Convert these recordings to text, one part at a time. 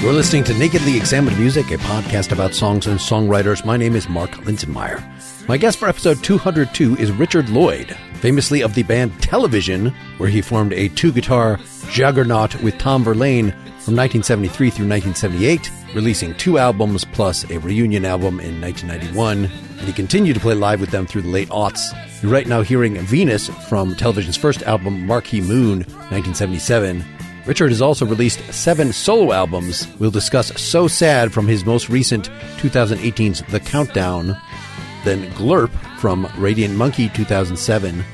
You're listening to Nakedly Examined Music, a podcast about songs and songwriters. My name is Mark Linsenmayer. My guest for episode 202 is Richard Lloyd, famously of the band Television, where he formed a two guitar juggernaut with Tom Verlaine from 1973 through 1978, releasing two albums plus a reunion album in 1991. And he continued to play live with them through the late aughts. You're right now hearing Venus from Television's first album, Marquee Moon, 1977. Richard has also released seven solo albums. We'll discuss So Sad from his most recent 2018's The Countdown, then Glurp from Radiant Monkey 2007,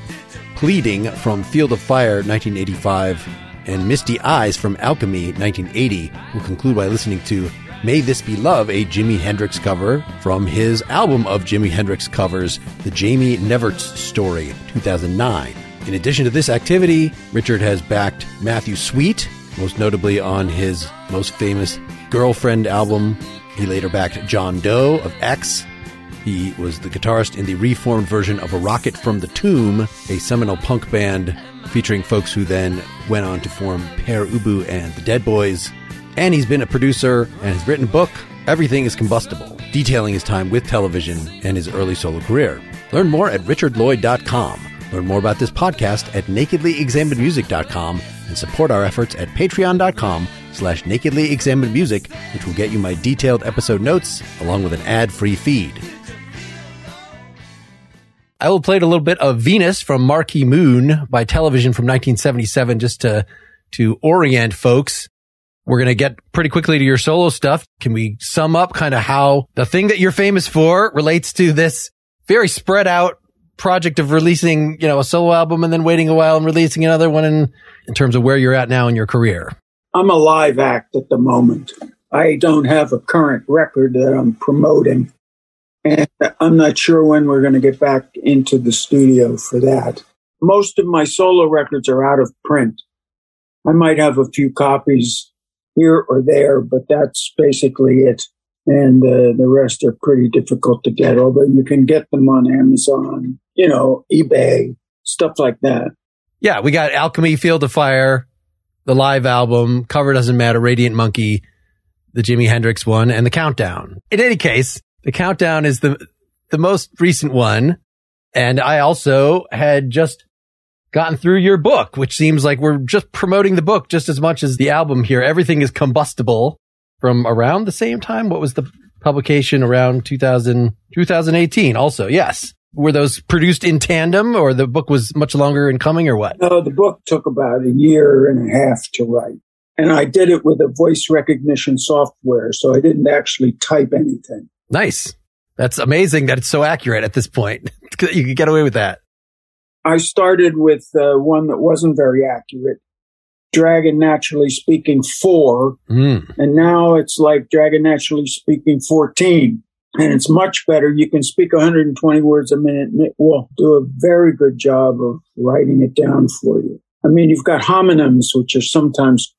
Pleading from Field of Fire 1985, and Misty Eyes from Alchemy 1980. We'll conclude by listening to May This Be Love, a Jimi Hendrix cover from his album of Jimi Hendrix covers, The Jamie Neverts Story 2009. In addition to this activity, Richard has backed Matthew Sweet, most notably on his most famous Girlfriend album. He later backed John Doe of X. He was the guitarist in the reformed version of A Rocket from the Tomb, a seminal punk band featuring folks who then went on to form Pere Ubu and the Dead Boys. And he's been a producer and has written a book, Everything is Combustible, detailing his time with television and his early solo career. Learn more at richardlloyd.com. Learn more about this podcast at nakedlyexaminedmusic.com and support our efforts at patreon.com slash nakedlyexaminedmusic, which will get you my detailed episode notes along with an ad-free feed. I will play a little bit of Venus from Marquee Moon by television from 1977 just to, to orient folks. We're going to get pretty quickly to your solo stuff. Can we sum up kind of how the thing that you're famous for relates to this very spread out project of releasing, you know, a solo album and then waiting a while and releasing another one in, in terms of where you're at now in your career? I'm a live act at the moment. I don't have a current record that I'm promoting. And I'm not sure when we're going to get back into the studio for that. Most of my solo records are out of print. I might have a few copies here or there, but that's basically it. And uh, the rest are pretty difficult to get, although you can get them on Amazon, you know, eBay, stuff like that. Yeah, we got Alchemy, Field of Fire, the live album, Cover Doesn't Matter, Radiant Monkey, the Jimi Hendrix one, and the Countdown. In any case, the Countdown is the the most recent one, and I also had just gotten through your book, which seems like we're just promoting the book just as much as the album here. Everything is combustible from around the same time. What was the publication around 2000, 2018 also? Yes. Were those produced in tandem or the book was much longer in coming or what? No, the book took about a year and a half to write. And I did it with a voice recognition software, so I didn't actually type anything. Nice. That's amazing that it's so accurate at this point. you could get away with that. I started with uh, one that wasn't very accurate. Dragon Naturally Speaking 4. Mm. And now it's like Dragon Naturally Speaking 14. And it's much better. You can speak 120 words a minute and it will do a very good job of writing it down for you. I mean, you've got homonyms, which are sometimes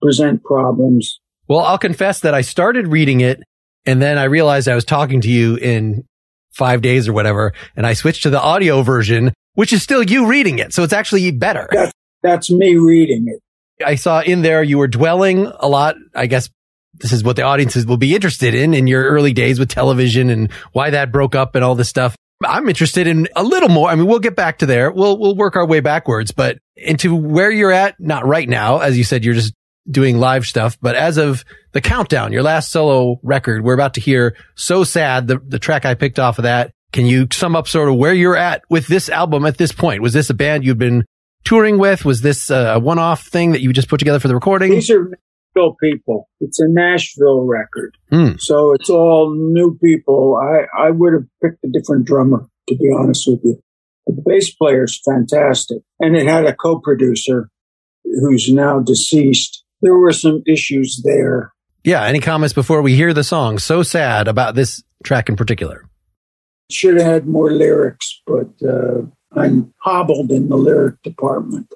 present problems. Well, I'll confess that I started reading it and then I realized I was talking to you in five days or whatever. And I switched to the audio version, which is still you reading it. So it's actually better. That's, that's me reading it. I saw in there you were dwelling a lot. I guess this is what the audiences will be interested in in your early days with television and why that broke up and all this stuff. I'm interested in a little more. I mean, we'll get back to there. We'll, we'll work our way backwards, but into where you're at, not right now. As you said, you're just doing live stuff, but as of the countdown, your last solo record, we're about to hear So Sad, the, the track I picked off of that. Can you sum up sort of where you're at with this album at this point? Was this a band you'd been touring with? Was this a one-off thing that you just put together for the recording? These are Nashville people. It's a Nashville record. Hmm. So it's all new people. I, I would have picked a different drummer, to be honest with you. But the bass player's fantastic. And it had a co-producer who's now deceased. There were some issues there. Yeah. Any comments before we hear the song? So sad about this track in particular. Should have had more lyrics, but uh, I'm hobbled in the lyric department.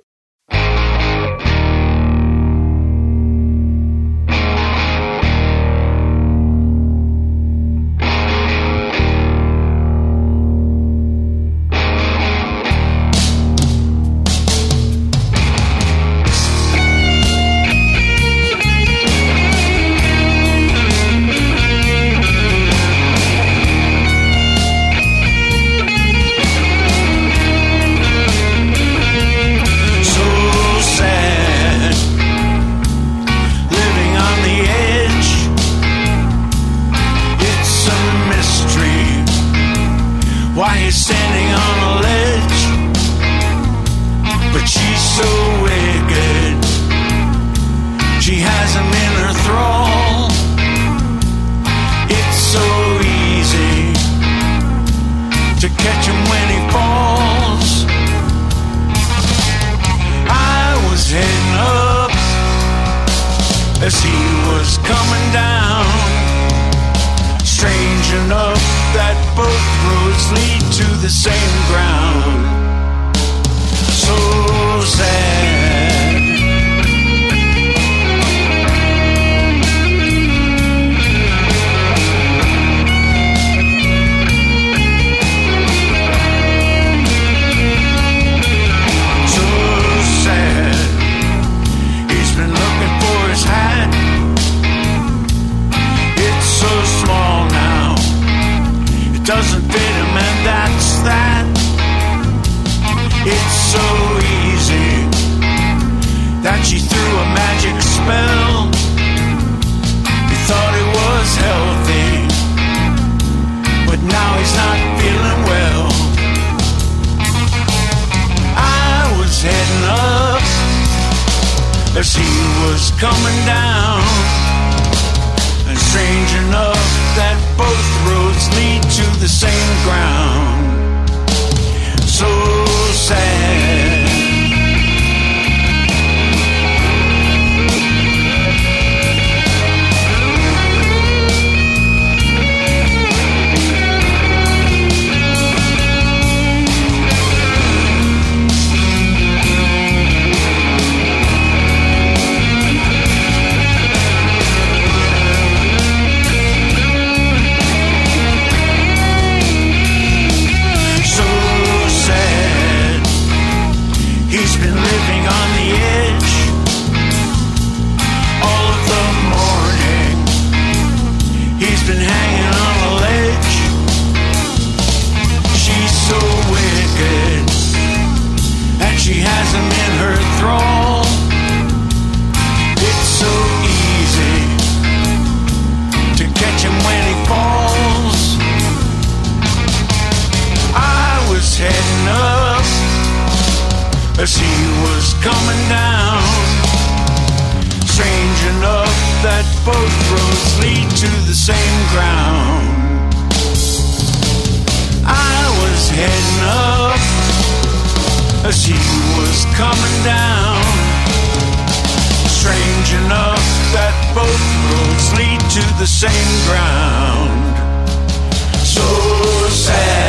Same coming down. Strange enough that both roads lead to the same ground so sad.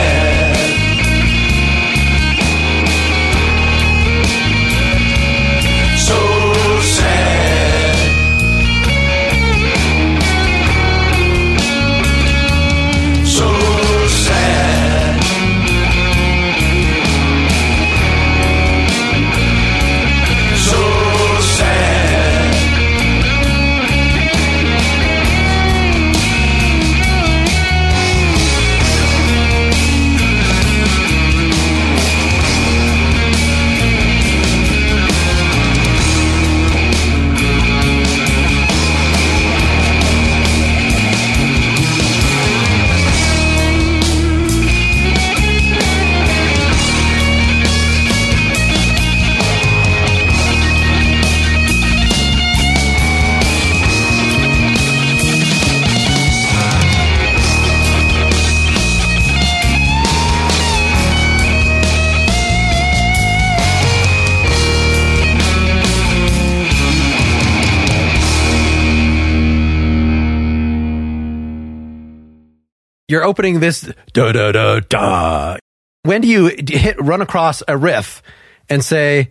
You're opening this da da da da. When do you hit run across a riff and say,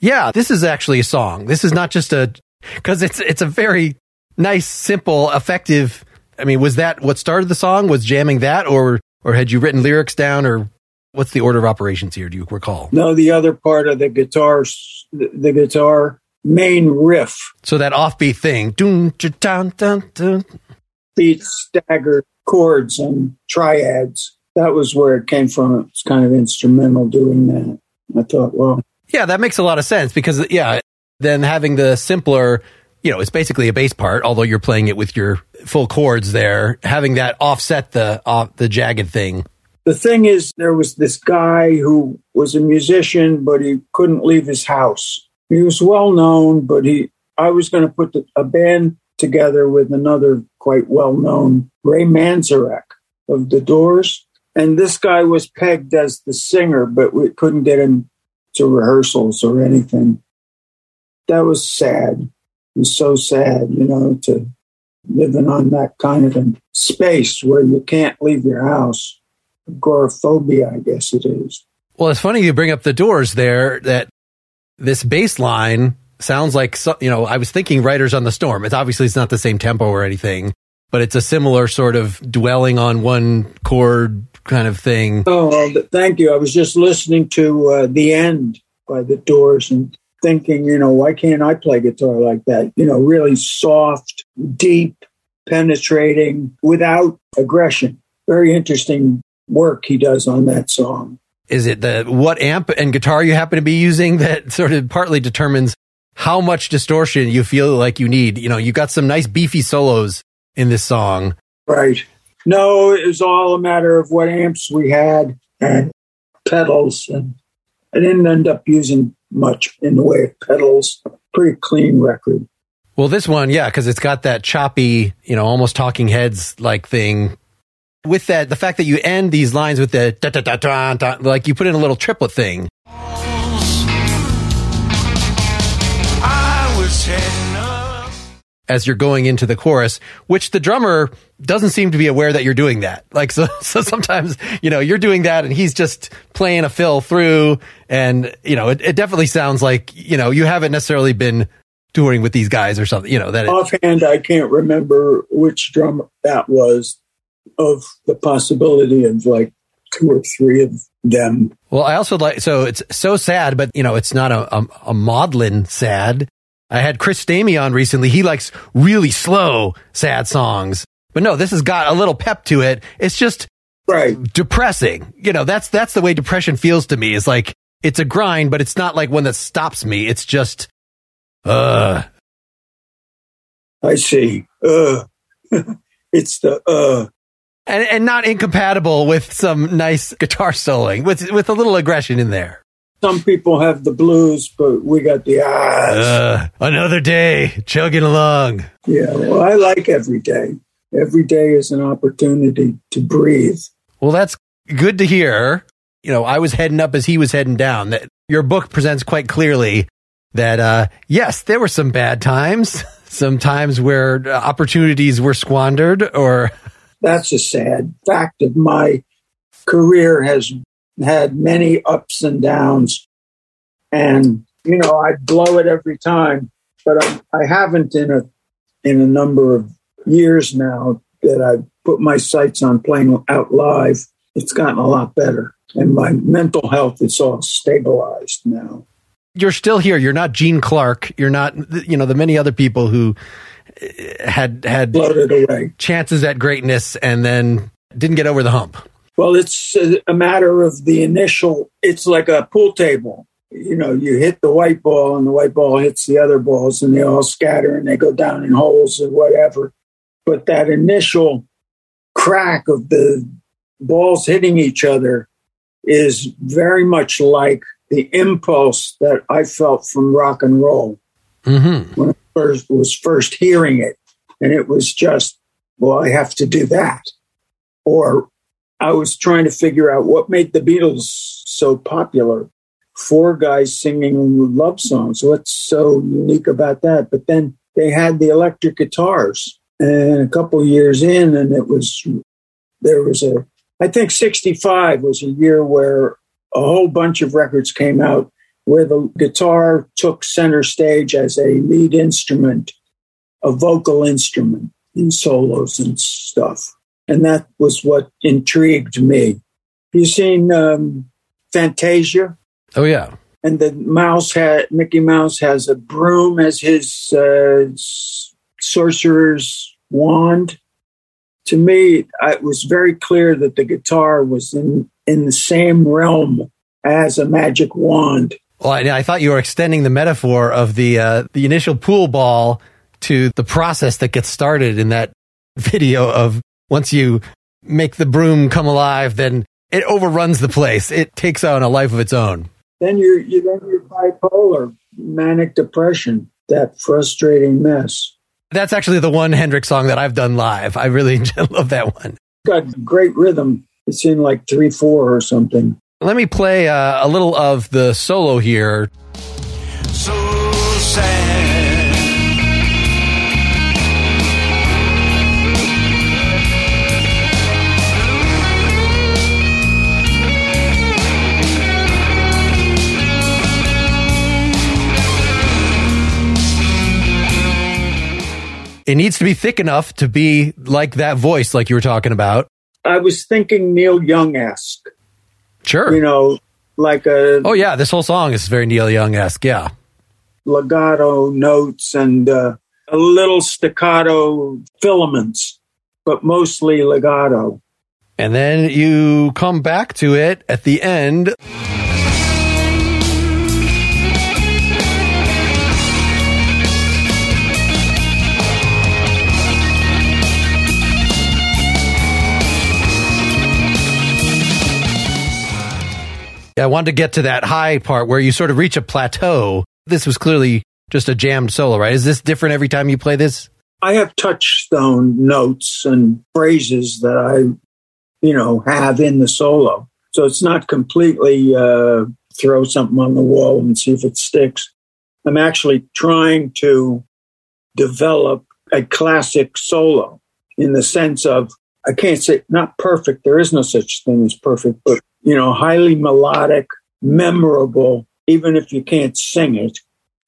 "Yeah, this is actually a song. This is not just a," because it's it's a very nice, simple, effective. I mean, was that what started the song? Was jamming that, or or had you written lyrics down, or what's the order of operations here? Do you recall? No, the other part of the guitar, the, guitar main riff, So that offbeat thing, dun, dun, dun, dun. beat staggered chords and triads. That was where it came from. It's kind of instrumental doing that. I thought, well, Yeah, that makes a lot of sense because yeah, then having the simpler, you know, it's basically a bass part, although you're playing it with your full chords there, having that offset the off the jagged thing. the thing is, there was this guy who was a musician, but he couldn't leave his house. He was well known, but he, I was going to put the, a band together with another quite well known Ray Manzarek of the Doors. And this guy was pegged as the singer, but we couldn't get him to rehearsals or anything. That was sad. It was so sad, you know, to living on that kind of a space where you can't leave your house agoraphobia, I guess it is. Well, it's funny you bring up the doors there that this bass line sounds like you know, I was thinking Riders on the Storm. It's obviously it's not the same tempo or anything, but it's a similar sort of dwelling on one chord kind of thing. Oh, thank you. I was just listening to uh, The End by The Doors and thinking, you know, why can't I play guitar like that? You know, really soft, deep, penetrating, without aggression. Very interesting work he does on that song. is it the what amp and guitar you happen to be using that sort of partly determines how much distortion you feel like you need you know you got some nice beefy solos in this song Right. No, it was all a matter of what amps we had and pedals. And I didn't end up using much in the way of pedals. Pretty clean record. well this one yeah because it's got that choppy you know almost talking heads like thing with that the fact that you end these lines with the da, da, da, da, da, like you put in a little triplet thing as you're going into the chorus, which the drummer doesn't seem to be aware that you're doing that. Like, so, so sometimes, you know, you're doing that and he's just playing a fill through. And, you know, it, it definitely sounds like, you know, you haven't necessarily been touring with these guys or something, you know, that Offhand, I can't remember which drummer that was of the possibility of like two or three of them. well, I also like, so it's so sad, but, you know, it's not a, a, a maudlin sad. I had Chris Stamey on recently. He likes really slow, sad songs. But no, this has got a little pep to it. It's just, Right. depressing. You know, that's that's the way depression feels to me. Is like it's a grind, but it's not like one that stops me. It's just uh I see. Uh, it's the uh. and and not incompatible with some nice guitar soloing with with a little aggression in there. Some people have the blues, but we got the eyes. Uh another day chugging along. Yeah, well, I like every day. Every day is an opportunity to breathe. Well, that's good to hear. You know, I was heading up as he was heading down. That your book presents quite clearly that uh yes, there were some bad times, some times where uh, opportunities were squandered or That's a sad fact of my career has had many ups and downs. And, you know, I blow it every time, but I, I haven't in a, in a number of years now that I've put my sights on playing out live. It's gotten a lot better. And my mental health is all stabilized now. you're still here. You're not Gene Clark. You're not, you know, the many other people who had had away. chances at greatness and then didn't get over the hump. Well, it's a- matter of the initial, it's like a pool table. You know, you hit the white ball and the white ball hits the other balls and they all scatter and they go down in holes or whatever. But that initial crack of the balls hitting each other is very much like the impulse that I felt from rock and roll Mm-hmm. when I first was first hearing it, and it was just, well, I have to do that. Or I was trying to figure out what made the Beatles so popular. Four guys singing love songs. What's so unique about that? But then they had the electric guitars, and a couple years in, and it was there was a, I think 65 was a year where a whole bunch of records came out where the guitar took center stage as a lead instrument, a vocal instrument in solos and stuff. And that was what intrigued me. You seen um, Fantasia? Oh, yeah. And the mouse had, Mickey Mouse has a broom as his uh, sorcerer's wand. To me, it was very clear that the guitar was in, in the same realm as a magic wand. Well, I, I thought you were extending the metaphor of the uh, the initial pool ball to the process that gets started in that video of once you make the broom come alive, then it overruns the place. It takes on a life of its own. Then you're, you then you're bipolar, manic depression, that frustrating mess. That's actually the one Hendrix song that I've done live. I really love that one. Got great rhythm. It's in like three four or something. Let me play uh, a little of the solo here. It needs to be thick enough to be like that voice, like you were talking about. I was thinking Neil Young esque. Sure. You know, like a Oh yeah, this whole song is very Neil Young esque. Yeah. legato notes and uh, a little staccato filaments, but mostly legato. And then you come back to it at the end. I wanted to get to that high part where you sort of reach a plateau. This was clearly just a jammed solo, right? Is this different every time you play this? I have touchstone notes and phrases that I, you know, have in the solo. So it's not completely uh, throw something on the wall and see if it sticks. I'm actually trying to develop a classic solo in the sense of I can't say not perfect. There is no such thing as perfect, but you know, highly melodic, memorable, even if you can't sing it.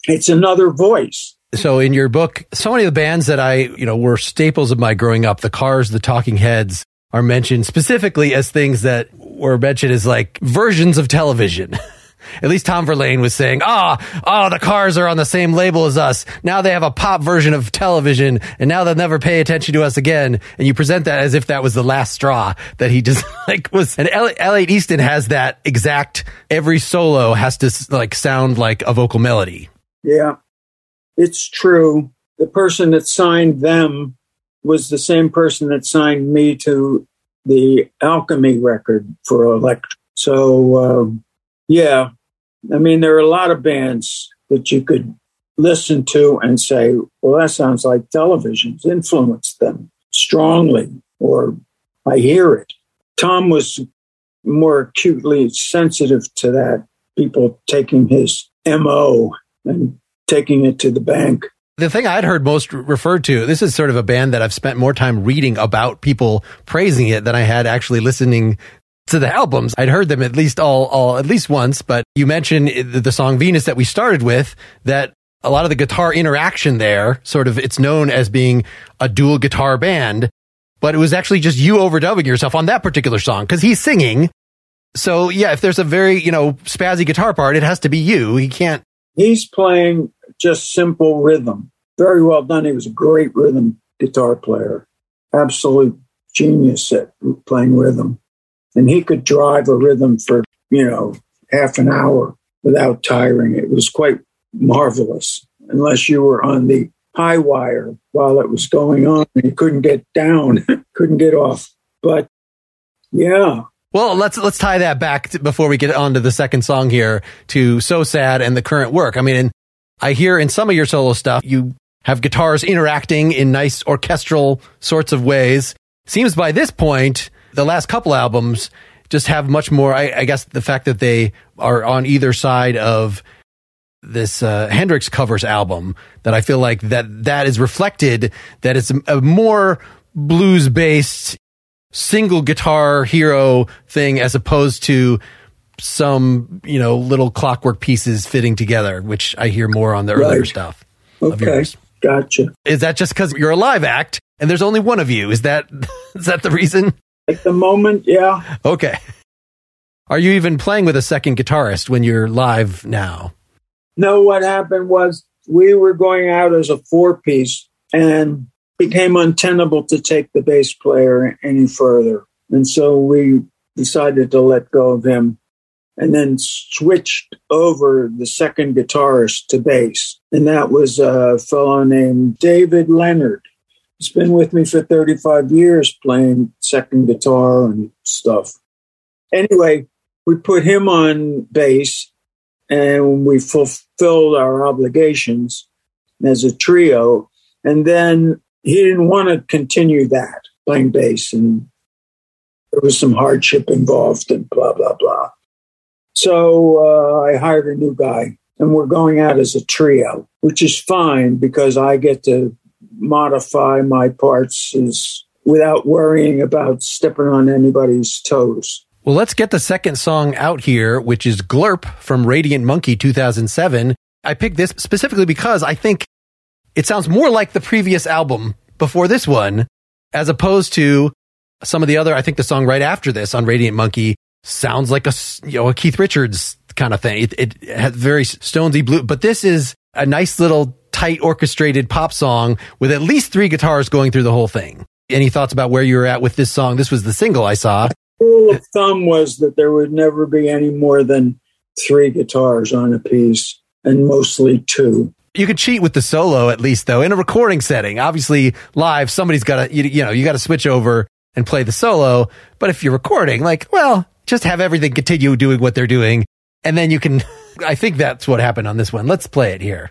It's another voice. So in your book, so many of the bands that I, you know, were staples of my growing up, the Cars, the Talking Heads are mentioned specifically as things that were mentioned as like versions of television. At least Tom Verlaine was saying, "Ah, oh, oh, the Cars are on the same label as us. Now they have a pop version of television, and now they'll never pay attention to us again." And you present that as if that was the last straw that he just like was. And Elliot Easton has that exact. Every solo has to like sound like a vocal melody. Yeah, it's true. The person that signed them was the same person that signed me to the Alchemy record for Elektra. So, um, yeah, I mean, there are a lot of bands that you could listen to and say, well, that sounds like television's influenced them strongly, or I hear it. Tom was more acutely sensitive to that, people taking his MO and taking it to the bank. The thing I'd heard most referred to, this is sort of a band that I've spent more time reading about people praising it than I had actually listening to the albums. I'd heard them at least all, all, at least once, but you mentioned the song Venus that we started with that a lot of the guitar interaction there, sort of, it's known as being a dual guitar band, but it was actually just you overdubbing yourself on that particular song because he's singing. So yeah, if there's a very, you know, spazzy guitar part, it has to be you. He can't. He's playing just simple rhythm. Very well done. He was a great rhythm guitar player. Absolute genius at playing rhythm and he could drive a rhythm for you know half an hour without tiring. It was quite marvelous, unless you were on the high wire while it was going on and you couldn't get down, couldn't get off. But yeah. Well, let's let's tie that back to, before we get on to the second song here to "So Sad" and the current work. I mean, I hear in some of your solo stuff you have guitars interacting in nice orchestral sorts of ways. Seems by this point the last couple albums just have much more. I, I, guess the fact that they are on either side of this uh, Hendrix covers album that I feel like that that is reflected that it's a, a more blues based single guitar hero thing as opposed to some, you know, little clockwork pieces fitting together, which I hear more on the earlier Right. stuff. of Okay, yours. gotcha. Is that just because you're a live act and there's only one of you? Is that is that the reason? At the moment, yeah. Okay. Are you even playing with a second guitarist when you're live now? No, what happened was we were going out as a four piece and became untenable to take the bass player any further. And so we decided to let go of him and then switched over the second guitarist to bass. And that was a fellow named David Leonard. He's been with me for 35 years playing second guitar and stuff. Anyway, we put him on bass and we fulfilled our obligations as a trio. And then he didn't want to continue that playing bass, and there was some hardship involved, and blah blah blah. So uh, I hired a new guy, and we're going out as a trio, which is fine because I get to modify my parts as, without worrying about stepping on anybody's toes. Well, let's get the second song out here, which is Glurp from Radiant Monkey 2007. I picked this specifically because I think it sounds more like the previous album before this one, as opposed to some of the other. I think the song right after this on Radiant Monkey sounds like a, you know a Keith Richards kind of thing. It, it has very Stonesy blue, but this is a nice little tight orchestrated pop song with at least three guitars going through the whole thing. Any thoughts about where you were at with this song? This was the single I saw. rule of thumb was that there would never be any more than three guitars on a piece, and mostly two. You could cheat with the solo at least though in a recording setting. Obviously live, somebody's got to, you, you know, you got to switch over and play the solo. But if you're recording, like, well, just have everything continue doing what they're doing. And then you can, I think that's what happened on this one. Let's play it here.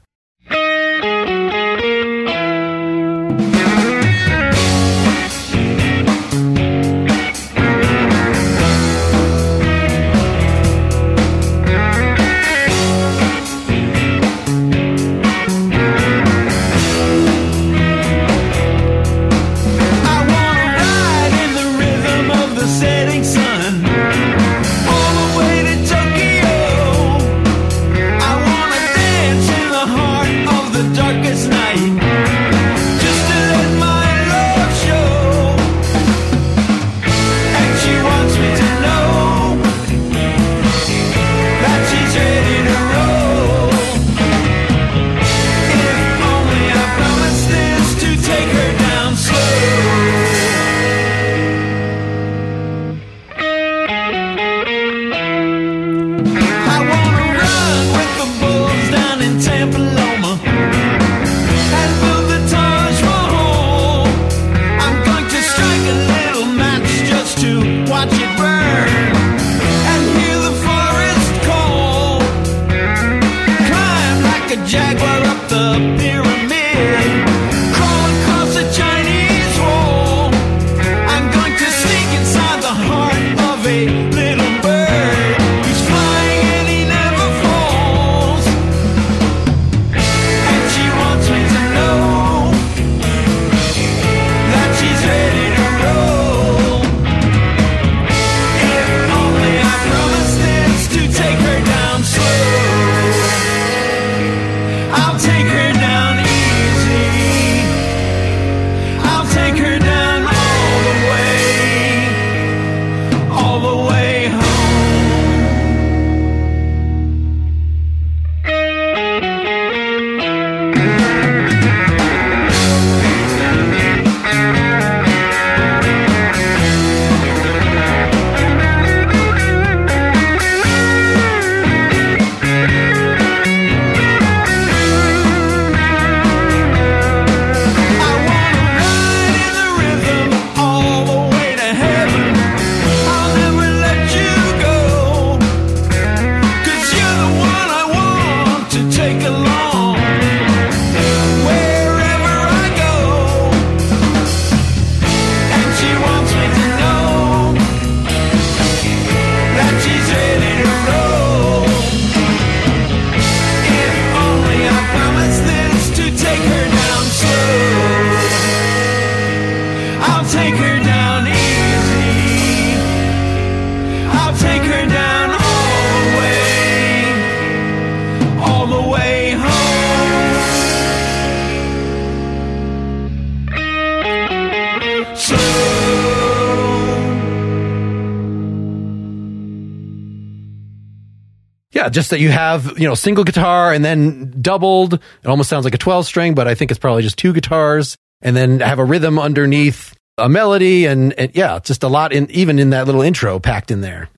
Just that you have, you know, single guitar and then doubled. It almost sounds like a 12 string, but I think it's probably just two guitars and then have a rhythm underneath a melody and, and yeah, just a lot in even in that little intro packed in there.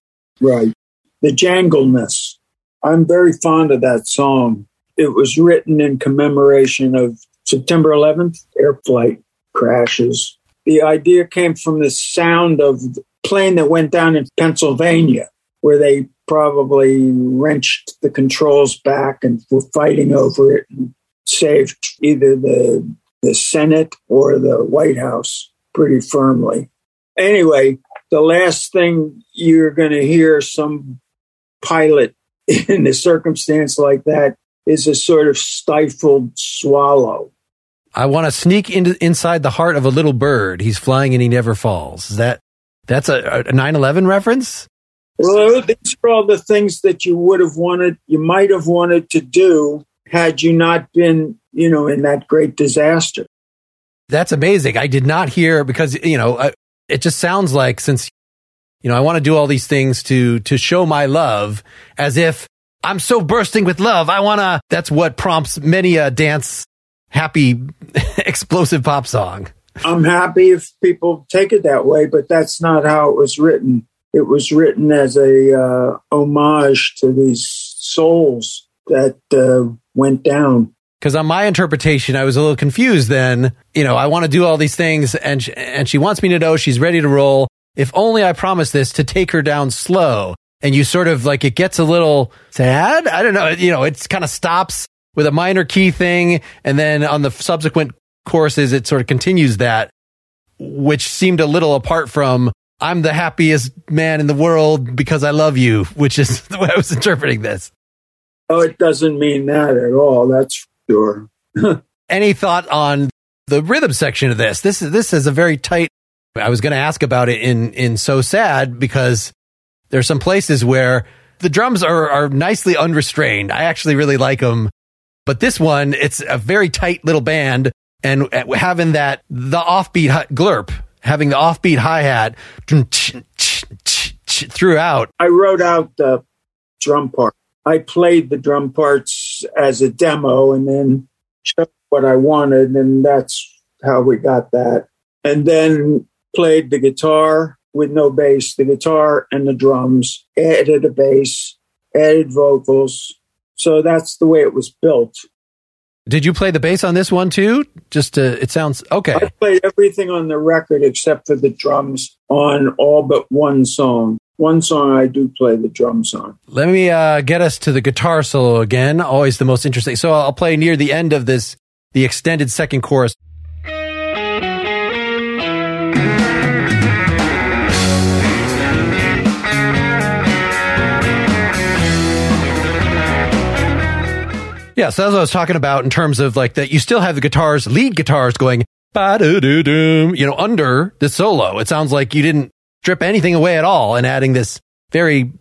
Right. The jangleness. I'm very fond of that song. It was written in commemoration of September 11th air flight crashes. The idea came from the sound of the plane that went down in Pennsylvania, where they probably wrenched the controls back and were fighting over it and saved either the the Senate or the White House pretty firmly. Anyway, the last thing you're going to hear some pilot in a circumstance like that is a sort of stifled swallow. I want to sneak into inside the heart of a little bird. He's flying and he never falls. Is that that's a, a 9/11 reference? Well, these are all the things that you would have wanted, you might have wanted to do had you not been, you know, in that great disaster. That's amazing. I did not hear because you know it just sounds like since you know I want to do all these things to to show my love as if I'm so bursting with love. I want to. That's what prompts many a dance happy explosive pop song. I'm happy if people take it that way, but that's not how it was written. It was written as a uh, homage to these souls that uh, went down. Because on my interpretation, I was a little confused. Then you know, I want to do all these things, and she, and she wants me to know she's ready to roll. If only I promise this to take her down slow. And you sort of like it gets a little sad. I don't know. You know, it kind of stops with a minor key thing, and then on the subsequent courses, it sort of continues that, which seemed a little apart from I'm the happiest man in the world because I love you, which is the way I was interpreting this. Oh, it doesn't mean that at all. That's sure. Any thought on the rhythm section of this? This is this is a very tight. I was going to ask about it in in so sad because there's some places where the drums are are nicely unrestrained. I actually really like them, but this one it's a very tight little band and uh, having that the offbeat glurp, having the offbeat hi hat throughout. I wrote out the drum part. I played the drum parts as a demo and then showed what I wanted, and that's how we got that. And then played the guitar with no bass, the guitar and the drums, added a bass, added vocals. So that's the way it was built. Did you play the bass on this one too? Just to, it sounds okay. I played everything on the record except for the drums on all but one song. One song I do play the drums on. Let me uh, get us to the guitar solo again. Always the most interesting. So I'll play near the end of this, the extended second chorus. Yeah, so that's what I was talking about in terms of like that you still have the guitars, lead guitars going you know, under the solo. It sounds like you didn't strip anything away at all and adding this very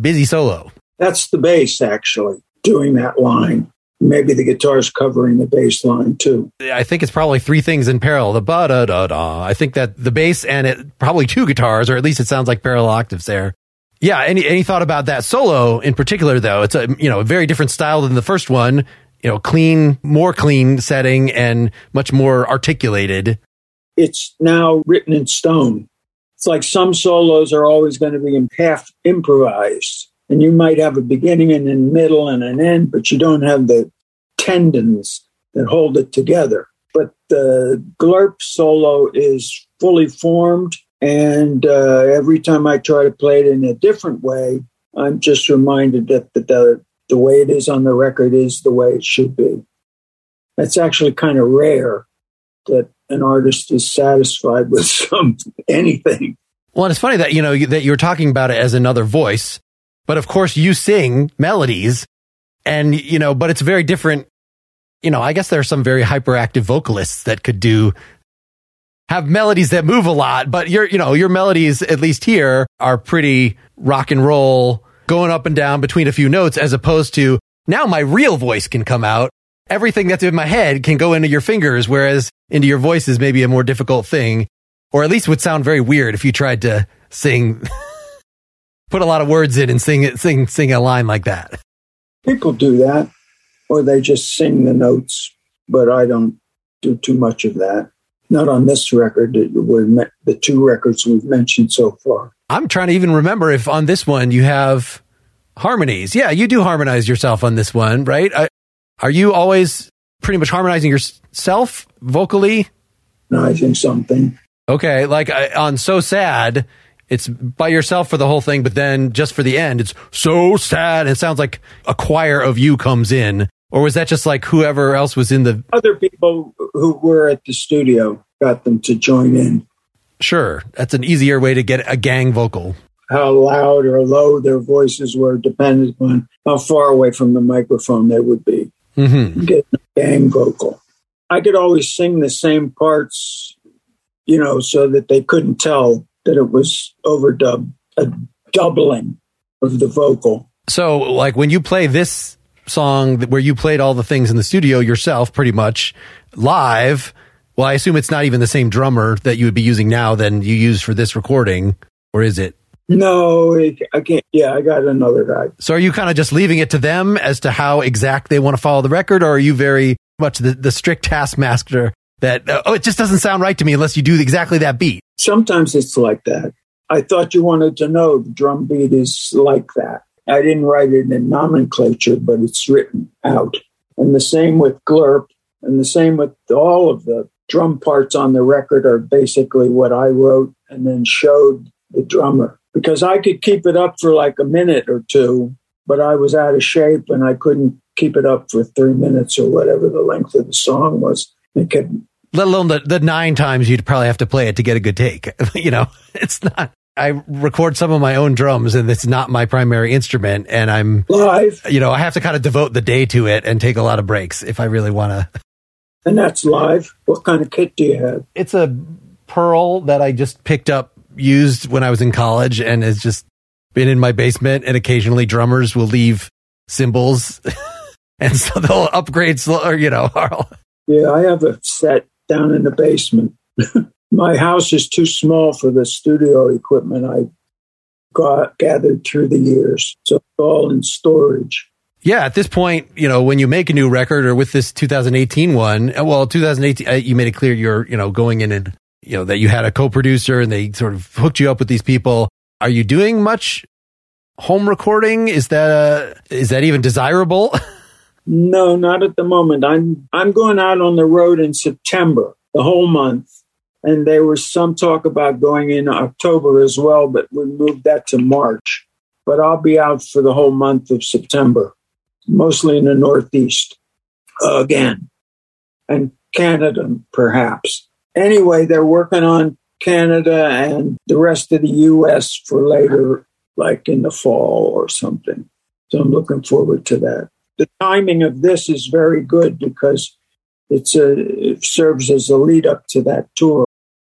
busy solo. That's the bass actually doing that line. Maybe the guitar's covering the bass line too. I think it's probably three things in parallel. The ba da da da. I think that the bass and it probably two guitars, or at least it sounds like parallel octaves there. Yeah. Any any thought about that solo in particular though? It's a you know a very different style than the first one. You know, clean, more clean setting and much more articulated. It's now written in stone. It's like some solos are always going to be half improvised, and you might have a beginning and a middle and an end, but you don't have the tendons that hold it together. But the glurp solo is fully formed, and uh, every time I try to play it in a different way, I'm just reminded that the, the the way it is on the record is the way it should be. That's actually kind of rare that an artist is satisfied with some anything. Well, it's funny that you know that you're talking about it as another voice, but of course you sing melodies, and you know, but it's very different. You know, I guess there are some very hyperactive vocalists that could do have melodies that move a lot, but your you know your melodies at least here are pretty rock and roll, going up and down between a few notes, as opposed to now my real voice can come out. Everything that's in my head can go into your fingers, whereas into your voice is maybe a more difficult thing, or at least would sound very weird if you tried to sing, put a lot of words in and sing it, sing, sing a line like that. People do that, or they just sing the notes, but I don't do too much of that. Not on this record. We're the two records we've mentioned so far. I'm trying to even remember if on this one you have harmonies. Yeah, you do harmonize yourself on this one, right? Uh, are you always pretty much harmonizing yourself vocally? Harmonizing something. Okay, like on So Sad, it's by yourself for the whole thing, but then just for the end, it's so sad. It sounds like a choir of you comes in. Or was that just like whoever else was in the. Other people who were at the studio got them to join in. Sure. That's an easier way to get a gang vocal. How loud or low their voices were depended on how far away from the microphone they would be. Mm-hmm. Get a gang vocal. I could always sing the same parts, you know, so that they couldn't tell that it was overdubbed, a doubling of the vocal. So, like when you play this song where you played all the things in the studio yourself, pretty much live, well, I assume it's not even the same drummer that you would be using now than you use for this recording, or is it? No, I can't. Yeah, I got another guy. So are you kind of just leaving it to them as to how exact they want to follow the record, or are you very much the, the strict taskmaster that, oh, it just doesn't sound right to me unless you do exactly that beat? Sometimes it's like that. I thought you wanted to know the drum beat is like that. I didn't write it in nomenclature, but it's written out. And the same with Glurp, and the same with all of the drum parts on the record are basically what I wrote and then showed the drummer. Because I could keep it up for like a minute or two, but I was out of shape and I couldn't keep it up for three minutes or whatever the length of the song was. It kept let alone the, the nine times you'd probably have to play it to get a good take. you know, it's not. I record some of my own drums and it's not my primary instrument and I'm live. You know, I have to kind of devote the day to it and take a lot of breaks if I really want to. And that's live. What kind of kit do you have? It's a Pearl that I just picked up used when I was in college and has just been in my basement and occasionally drummers will leave cymbals and so they'll upgrade or you know. yeah, I have a set down in the basement. My house is too small for the studio equipment I got gathered through the years. So it's all in storage. Yeah, at this point, you know, when you make a new record or with this 2018 one, uh, well, 2018, uh, you made it clear you're, you know, going in and, you know, that you had a co-producer and they sort of hooked you up with these people. Are you doing much home recording? Is that, uh, is that even desirable? No, not at the moment. I'm I'm going out on the road in September, the whole month. And there was some talk about going in October as well, but we moved that to March. But I'll be out for the whole month of September, mostly in the Northeast uh, again, and Canada, perhaps. Anyway, they're working on Canada and the rest of the US for later, like in the fall or something. So I'm looking forward to that the timing of this is very good because it's a, it serves as a lead up to that tour.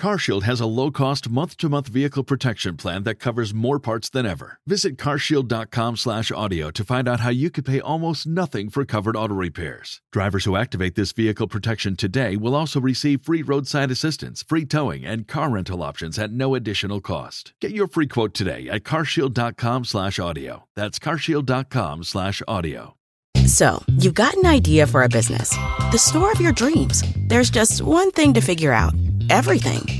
CarShield has a low-cost month-to-month vehicle protection plan that covers more parts than ever. Visit carshield.com/audio to find out how you could pay almost nothing for covered auto repairs. Drivers who activate this vehicle protection today will also receive free roadside assistance, free towing, and car rental options at no additional cost. Get your free quote today at carshield.com/audio. That's carshield.com/audio. So, you've got an idea for a business. The store of your dreams. There's just one thing to figure out everything.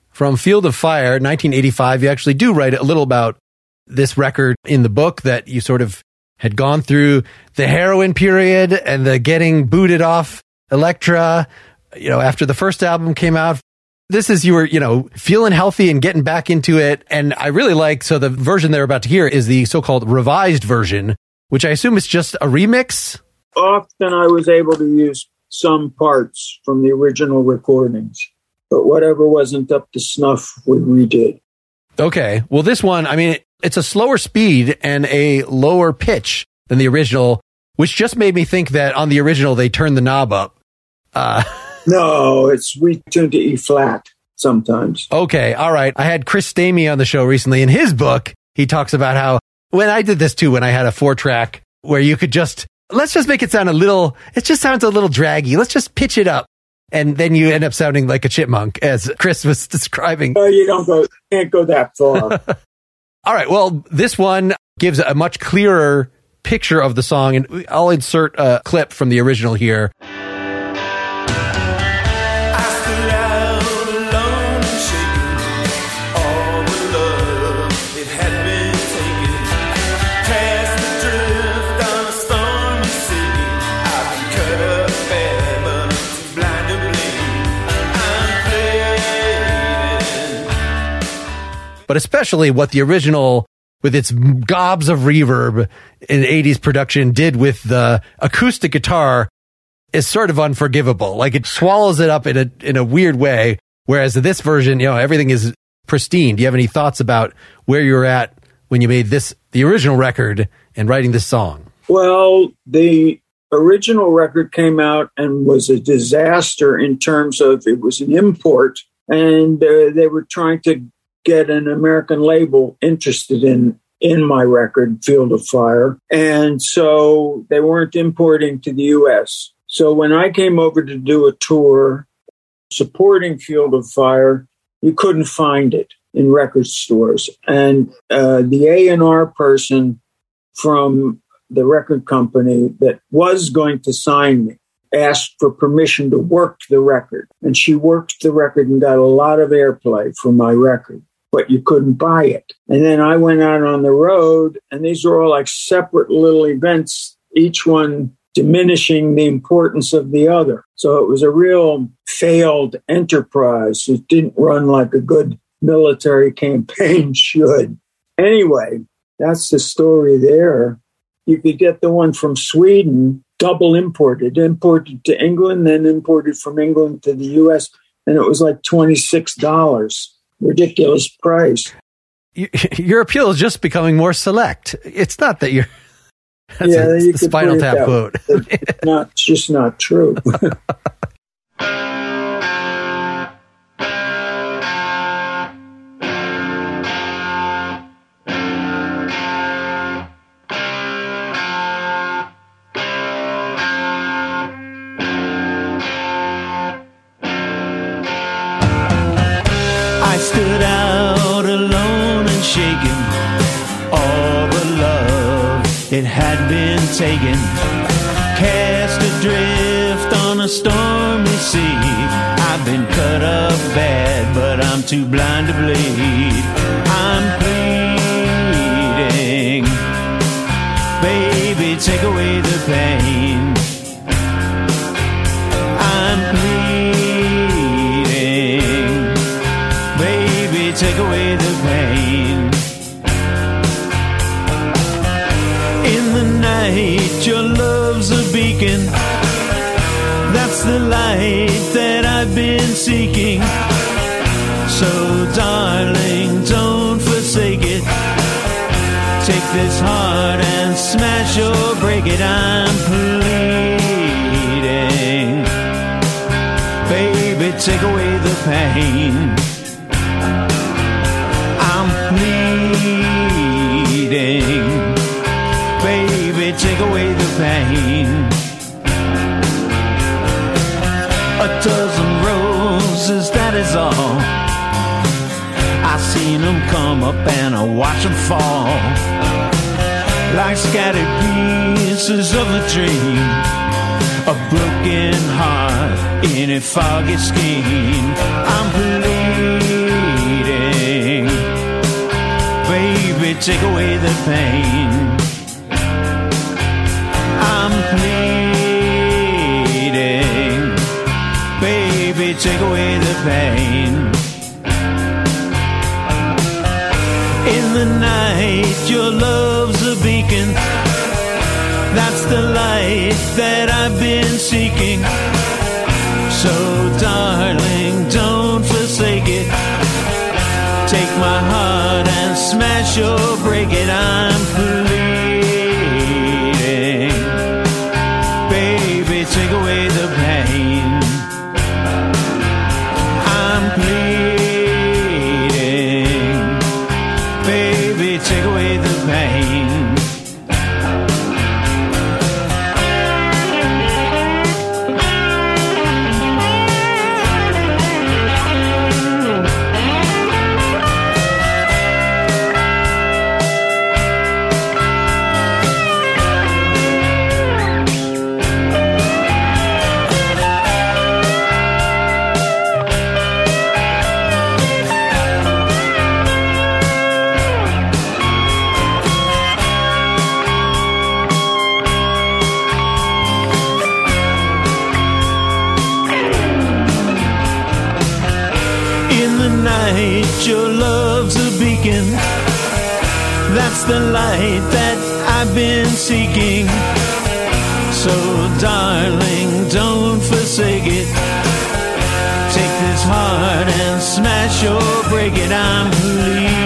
from Field of Fire, 1985. You actually do write a little about this record in the book that you sort of had gone through the heroin period and the getting booted off Elektra, you know, after the first album came out. This is you were, you know, feeling healthy and getting back into it. And I really like, so the version they're about to hear is the so-called revised version, which I assume is just a remix. Often I was able to use some parts from the original recordings but whatever wasn't up to snuff, we redid. Okay. Well, this one, I mean, it's a slower speed and a lower pitch than the original, which just made me think that on the original they turned the knob up. Uh, No, it's we tune to E flat sometimes. okay. All right. I had Chris Stamey on the show recently. In his book, he talks about how when I did this too, when I had a four track where you could just, let's just make it sound a little, it just sounds a little draggy. Let's just pitch it up. And then you end up sounding like a chipmunk, as Chris was describing. No, you don't go can't go that far. All right. Well, this one gives a much clearer picture of the song, and I'll insert a clip from the original here. But especially what the original with its gobs of reverb in 80s production did with the acoustic guitar is sort of unforgivable. Like it swallows it up in a in a weird way whereas this version, you know, everything is pristine. Do you have any thoughts about where you were at when you made this the original record and writing this song? Well, the original record came out and was a disaster in terms of it was an import, and uh, they were trying to get an American label interested in in my record, Field of Fire, and so they weren't importing to the U.S. So when I came over to do a tour supporting Field of Fire, you couldn't find it in record stores, and uh, the A and R person from the record company that was going to sign me asked for permission to work the record. And she worked the record and got a lot of airplay for my record, but you couldn't buy it. And then I went out on the road, and these were all like separate little events, each one diminishing the importance of the other. So it was a real failed enterprise. It didn't run like a good military campaign should. Anyway, that's the story there. You could get the one from Sweden, double imported, imported to England, then imported from England to the US, and it was like $26. Ridiculous price. Your appeal is just becoming more select. It's not that you're Yeah, a, you the Spinal Tap quote. It's not it's just not true. too blind to bleed. Take away the pain. I'm pleading. Baby, take away the pain. A dozen roses, that is all. I seen them come up and I watch them fall. Like scattered pieces of a dream. A broken heart in a foggy scheme. I'm pleading. Baby, take away the pain. I'm pleading. Baby, take away the pain. In the night, your love's a beacon. The light that I've been seeking. So, darling, don't forsake it. Take my heart and smash or break it, I'm pleading. Seeking. So, darling, don't forsake it. Take this heart and smash or break it. I'm bleeding.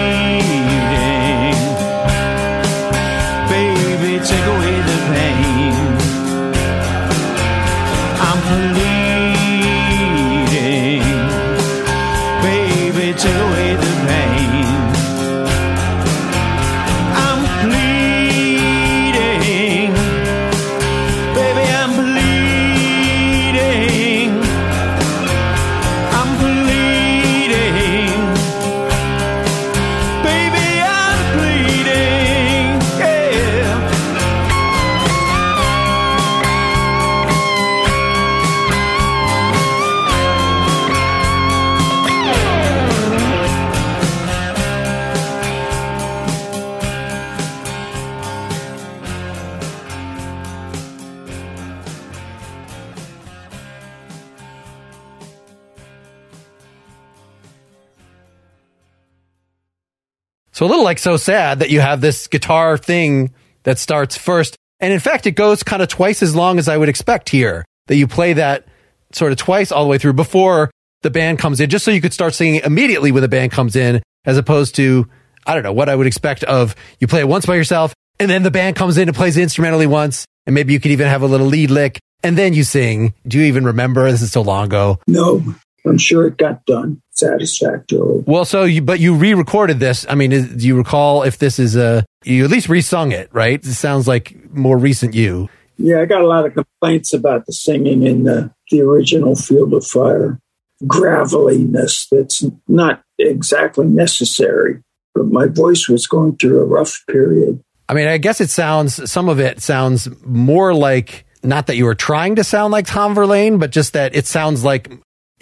So a little like so sad that you have this guitar thing that starts first. And in fact, it goes kind of twice as long as I would expect here that you play that sort of twice all the way through before the band comes in, just so you could start singing immediately when the band comes in, as opposed to, I don't know, what I would expect of you play it once by yourself and then the band comes in and plays instrumentally once. And maybe you could even have a little lead lick and then you sing. Do you even remember? This is so long ago. No, I'm sure it got done satisfactorily. Well, so you, but you re-recorded this. I mean, is, do you recall if this is a, you at least resung it, right? It sounds like more recent you. Yeah, I got a lot of complaints about the singing in the, the original Field of Fire. Graveliness that's not exactly necessary. But my voice was going through a rough period. I mean, I guess it sounds, some of it sounds more like, not that you were trying to sound like Tom Verlaine, but just that it sounds like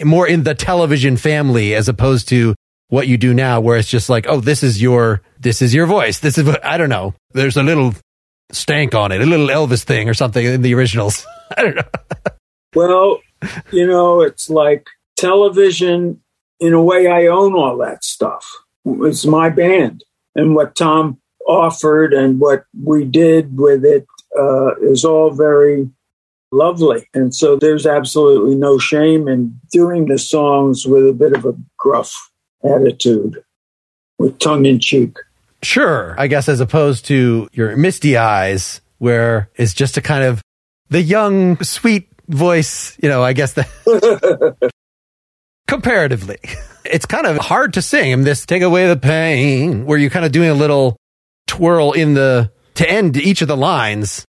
more in the television family as opposed to what you do now, where it's just like, oh, this is your, this is your voice. This is what, I don't know. There's a little stank on it, a little Elvis thing or something in the originals. I don't know. Well, you know, it's like television. In a way, I own all that stuff. It's my band, and what Tom offered and what we did with it uh, is all very lovely. And so there's absolutely no shame in doing the songs with a bit of a gruff attitude, with tongue in cheek. Sure. I guess as opposed to your misty eyes, where it's just a kind of the young, sweet voice, you know, I guess that comparatively, it's kind of hard to sing. I mean, this take away the pain, where you're kind of doing a little twirl in the, to end each of the lines.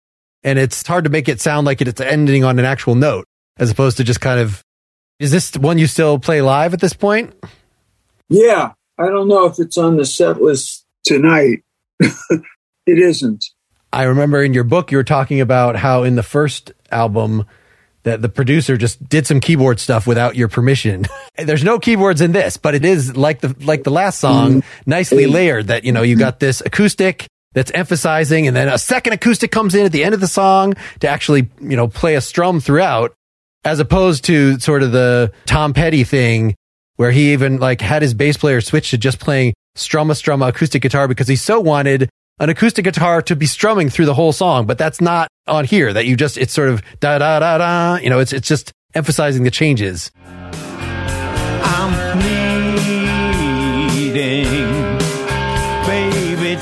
And it's hard to make it sound like it's ending on an actual note as opposed to just kind of, is this one you still play live at this point? Yeah, I don't know if it's on the set list tonight. it isn't. I remember in your book you were talking about how in the first album that the producer just did some keyboard stuff without your permission. There's no keyboards in this, but it is like the like the last song, mm-hmm. nicely layered that you know you got this acoustic that's emphasizing and then a second acoustic comes in at the end of the song to actually, you know, play a strum throughout as opposed to sort of the Tom Petty thing where he even like had his bass player switch to just playing strum a strum acoustic guitar because he so wanted an acoustic guitar to be strumming through the whole song, but that's not on here that you just, it's sort of da da da da, you know, it's, it's just emphasizing the changes. I'm. Baby,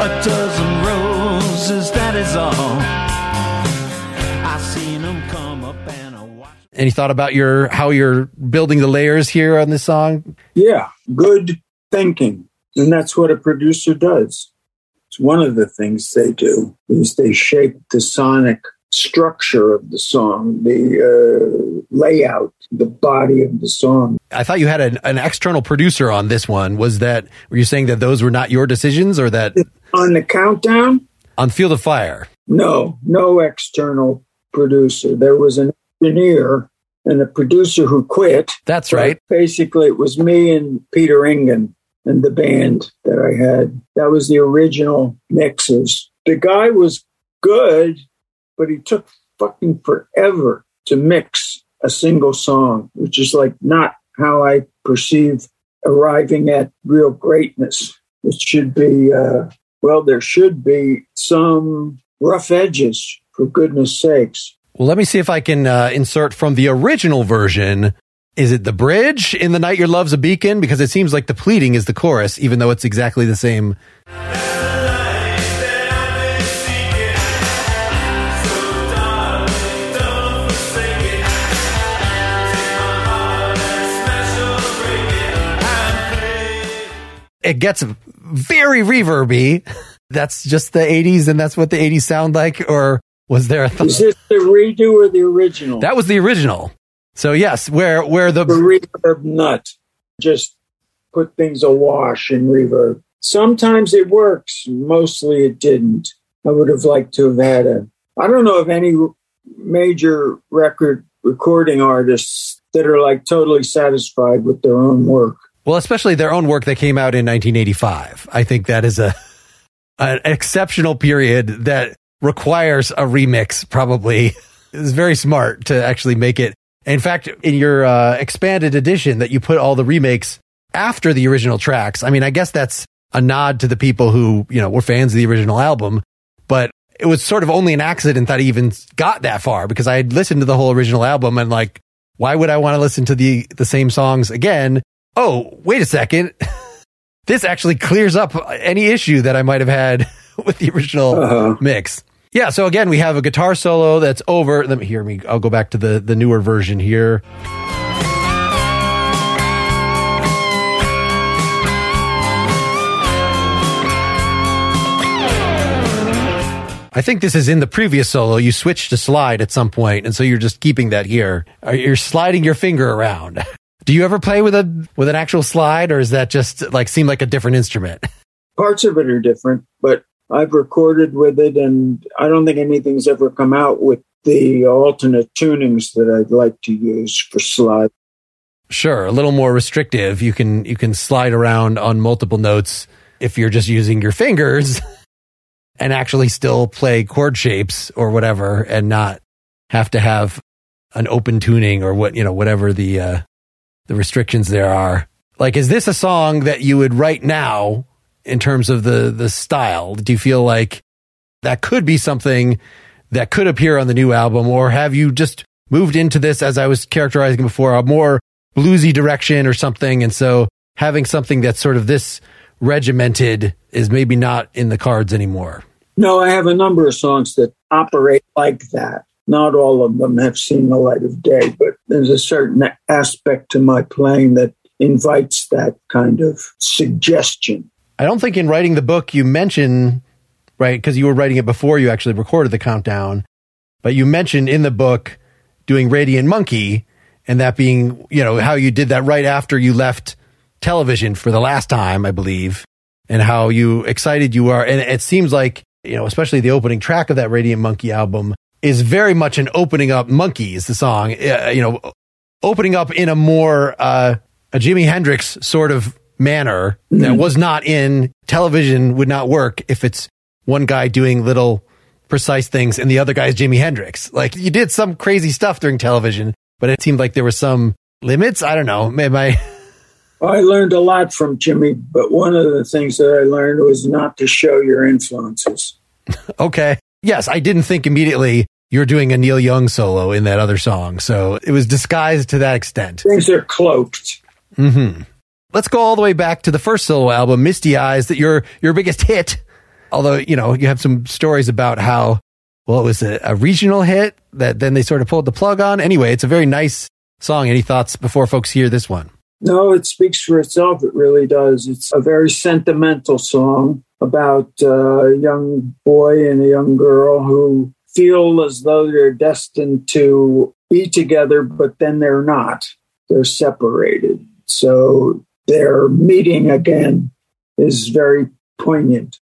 a dozen roses, that is all. Any thought about your how you're building the layers here on this song? Yeah, good thinking, and that's what a producer does. It's one of the things they do is they shape the sonic structure of the song, the uh, layout, the body of the song. I thought you had an, an external producer on this one. Was that were you saying that those were not your decisions or that On the countdown, on Field of Fire? no, no external producer. There was an engineer and a producer who quit. That's right. Basically, it was me and Peter Ingen and the band that I had. That was the original mixes. The guy was good, but he took fucking forever to mix a single song, which is like not how I perceive arriving at real greatness. It should be, uh, well, there should be some rough edges, for goodness sakes. Well, let me see if I can uh, insert from the original version. Is it the bridge in "The Night Your Love's a Beacon"? Because it seems like the pleading is the chorus, even though it's exactly the same. It gets very reverby. That's just the '80s, and that's what the '80s sound like. Or was there a th- Is this the redo or the original? that was the original? So yes, where where the the reverb nut. Just put things awash in reverb. Sometimes it works. Mostly it didn't. I would have liked to have had a. I don't know of any major record recording artists that are like totally satisfied with their own work. Well, especially their own work that came out in 1985. I think that is a an exceptional period that requires a remix. Probably it's very smart to actually make it. In fact, in your uh, expanded edition, that you put all the remakes after the original tracks. I mean, I guess that's a nod to the people who you know were fans of the original album, but it was sort of only an accident that I even got that far because I had listened to the whole original album and like, why would I want to listen to the the same songs again? Oh, wait a second. this actually clears up any issue that I might have had with the original Uh-huh. mix. Yeah, so again, we have a guitar solo that's over. Let me hear me. I'll go back to the the newer version here. I think this is in the previous solo. You switched to slide at some point, and so you're just keeping that here. You're sliding your finger around. Do you ever play with a with an actual slide, or is that just like seem like a different instrument? Parts of it are different, but I've recorded with it, and I don't think anything's ever come out with the alternate tunings that I'd like to use for slide. Sure, a little more restrictive. You can you can slide around on multiple notes if you're just using your fingers and actually still play chord shapes or whatever and not have to have an open tuning or what, you know, whatever the uh the restrictions there are. Like is this a song that you would write now in terms of the the style? Do you feel like that could be something that could appear on the new album or have you just moved into this as I was characterizing before a more bluesy direction or something and so having something that's sort of this regimented is maybe not in the cards anymore. No, I have a number of songs that operate like that. Not all of them have seen the light of day, but there's a certain aspect to my playing that invites that kind of suggestion. I don't think in writing the book you mention right because you were writing it before you actually recorded the countdown, but you mentioned in the book doing Radiant Monkey and that being, you know, how you did that right after you left television for the last time, I believe, and how you excited you are and it seems like, you know, especially the opening track of that Radiant Monkey album is very much an opening up monkey is the song, uh, you know, opening up in a more uh, a Jimi Hendrix sort of manner that was not in television would not work if it's one guy doing little precise things and the other guy's Jimi Hendrix. Like you did some crazy stuff during television, but it seemed like there were some limits. I don't know. Maybe I, I learned a lot from Jimi, but one of the things that I learned was not to show your influences. okay. Yes, I didn't think immediately you're doing a Neil Young solo in that other song. So it was disguised to that extent. Things are cloaked. hmm Let's go all the way back to the first solo album, Misty Eyes, that your your biggest hit. Although you know you have some stories about how well, it was a, a regional hit that then they sort of pulled the plug on. Anyway, it's a very nice song. Any thoughts before folks hear this one? No, it speaks for itself. It really does. It's a very sentimental song about a young boy and a young girl who feel as though they're destined to be together, but then they're not. They're separated. So their meeting again is very poignant.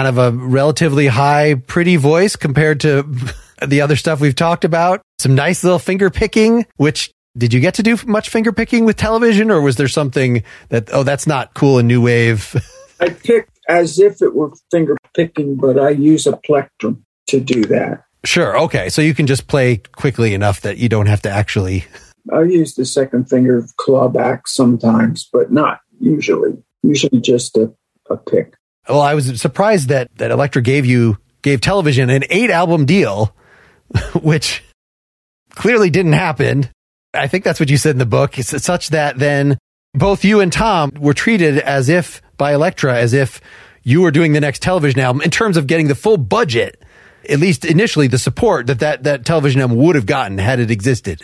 Kind of a relatively high, pretty voice compared to the other stuff we've talked about. Some nice little finger picking, which did you get to do much finger picking with television or was there something that, oh, that's not cool in new wave? I pick as if it were finger picking, but I use a plectrum to do that. sure. Okay. So you can just play quickly enough that you don't have to actually. I use the second finger claw back sometimes, but not usually. Usually just a, a pick. Well, I was surprised that, that Elektra gave you, gave television an eight album deal, which clearly didn't happen. I think that's what you said in the book. It's such that then both you and Tom were treated as if by Elektra as if you were doing the next television album in terms of getting the full budget, at least initially, the support that that, that television album would have gotten had it existed.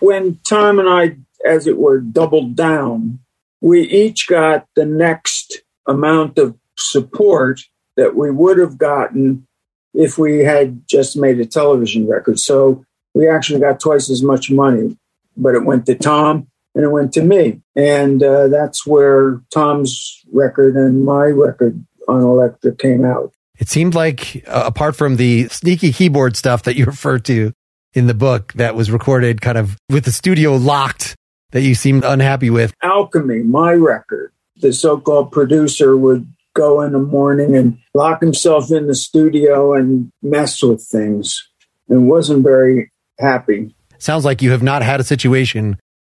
When Tom and I, as it were, doubled down, we each got the next amount of support that we would have gotten if we had just made a television record. So we actually got twice as much money, but it went to Tom and it went to me. And uh, that's where Tom's record and my record on Elektra came out. It seemed like, uh, apart from the sneaky keyboard stuff that you refer to in the book that was recorded kind of with the studio locked that you seemed unhappy with. Alchemy, my record, the so called producer would go in the morning and lock himself in the studio and mess with things and wasn't very happy. Sounds like you have not had a situation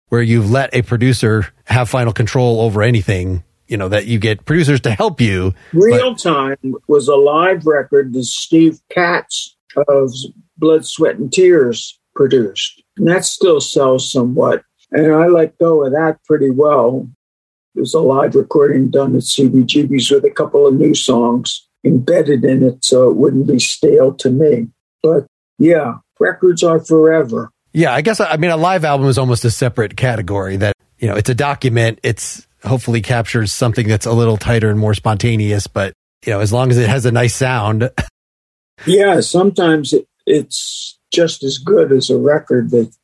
where you've let a producer have final control over anything, you know, that you get producers to help you. Real but- Time was a live record that Steve Katz of Blood, Sweat, and Tears produced. And that still sells somewhat. And I let go of that pretty well. There's a live recording done at CBGB's with a couple of new songs embedded in it so it wouldn't be stale to me. But yeah, records are forever. Yeah, I guess I mean a live album is almost a separate category that, you know, it's a document, it's hopefully captures something that's a little tighter and more spontaneous, but you know, as long as it has a nice sound. yeah, sometimes it, it's just as good as a record that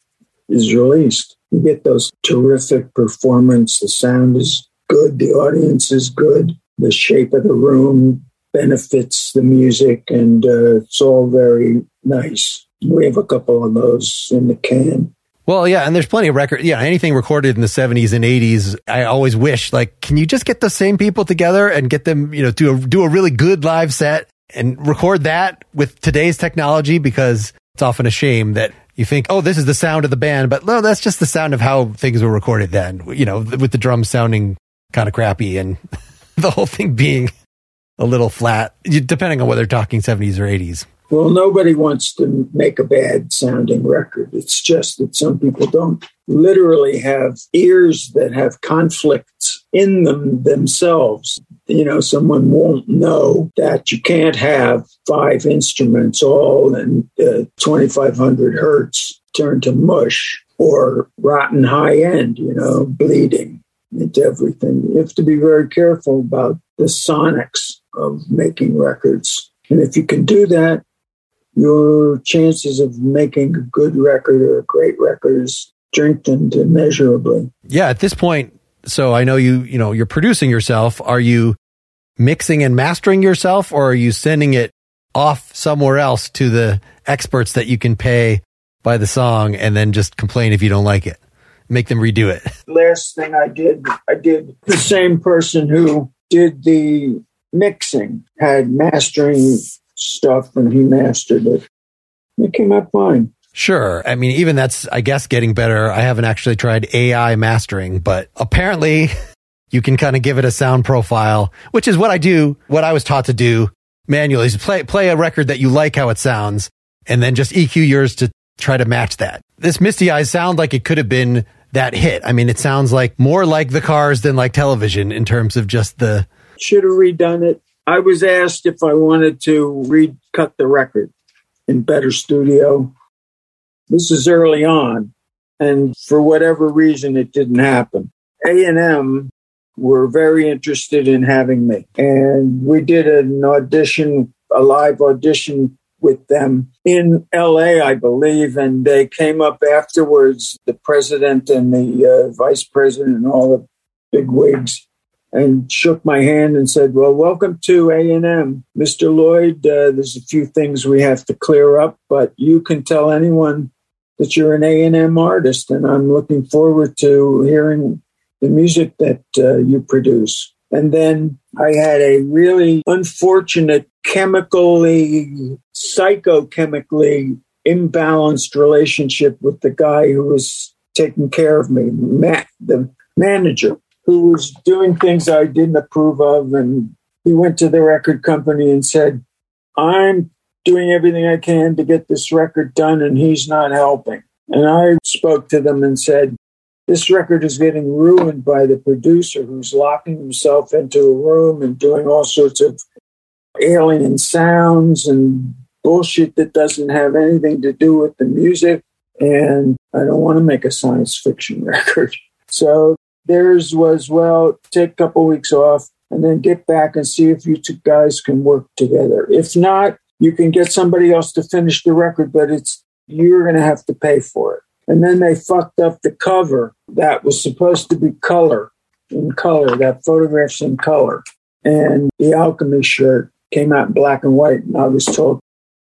is released. You get those terrific performance. The sound is good. The audience is good. The shape of the room benefits the music, and uh, it's all very nice. We have a couple of those in the can. Well, yeah, and there's plenty of record. Yeah, anything recorded in the 70s and 80s, I always wish like, can you just get the same people together and get them, you know, do a do a really good live set and record that with today's technology because it's often a shame that you think, oh, this is the sound of the band, but no, that's just the sound of how things were recorded then, you know, with the drums sounding kind of crappy and the whole thing being a little flat, depending on whether you're talking 70s or 80s. Well, nobody wants to make a bad sounding record. It's just that some people don't literally have ears that have conflicts in them themselves. You know, someone won't know that you can't have five instruments all in uh, 2500 hertz turn to mush or rotten high end, you know, bleeding into everything. You have to be very careful about the sonics of making records. And if you can do that, your chances of making a good record or a great record is strengthened immeasurably. Yeah, at this point, so I know you, you know, you're producing yourself. Are you mixing and mastering yourself or are you sending it off somewhere else to the experts that you can pay by the song and then just complain if you don't like it? Make them redo it. Last thing I did, I did the same person who did the mixing had mastering stuff and he mastered it. It came out fine. Sure. I mean, even that's, I guess, getting better. I haven't actually tried AI mastering, but apparently you can kind of give it a sound profile, which is what I do, what I was taught to do manually is play, play a record that you like how it sounds and then just EQ yours to try to match that. This Misty Eyes sound like it could have been that hit. I mean, it sounds like more like the cars than like television in terms of just the. Should have redone it. I was asked if I wanted to recut the record in Better Studio. This is early on, and for whatever reason, it didn't happen. A&M were very interested in having me, and we did an audition, a live audition with them in LA, I believe, and they came up afterwards, the president and the uh, vice president and all the big wigs and shook my hand and said, "Well, welcome to A and M, Mr. Lloyd. Uh, there's a few things we have to clear up, but you can tell anyone that you're an A and M artist, and I'm looking forward to hearing the music that uh, you produce." And then I had a really unfortunate, chemically, psychochemically imbalanced relationship with the guy who was taking care of me, Matt, the manager who was doing things I didn't approve of. And he went to the record company and said, I'm doing everything I can to get this record done, and he's not helping. And I spoke to them and said, this record is getting ruined by the producer who's locking himself into a room and doing all sorts of alien sounds and bullshit that doesn't have anything to do with the music. And I don't want to make a science fiction record. So theirs was, well, take a couple weeks off and then get back and see if you two guys can work together. If not, you can get somebody else to finish the record, but it's you're going to have to pay for it. And then they fucked up the cover that was supposed to be color in color, that photograph's in color. And the Alchemy shirt came out in black and white. And I was told,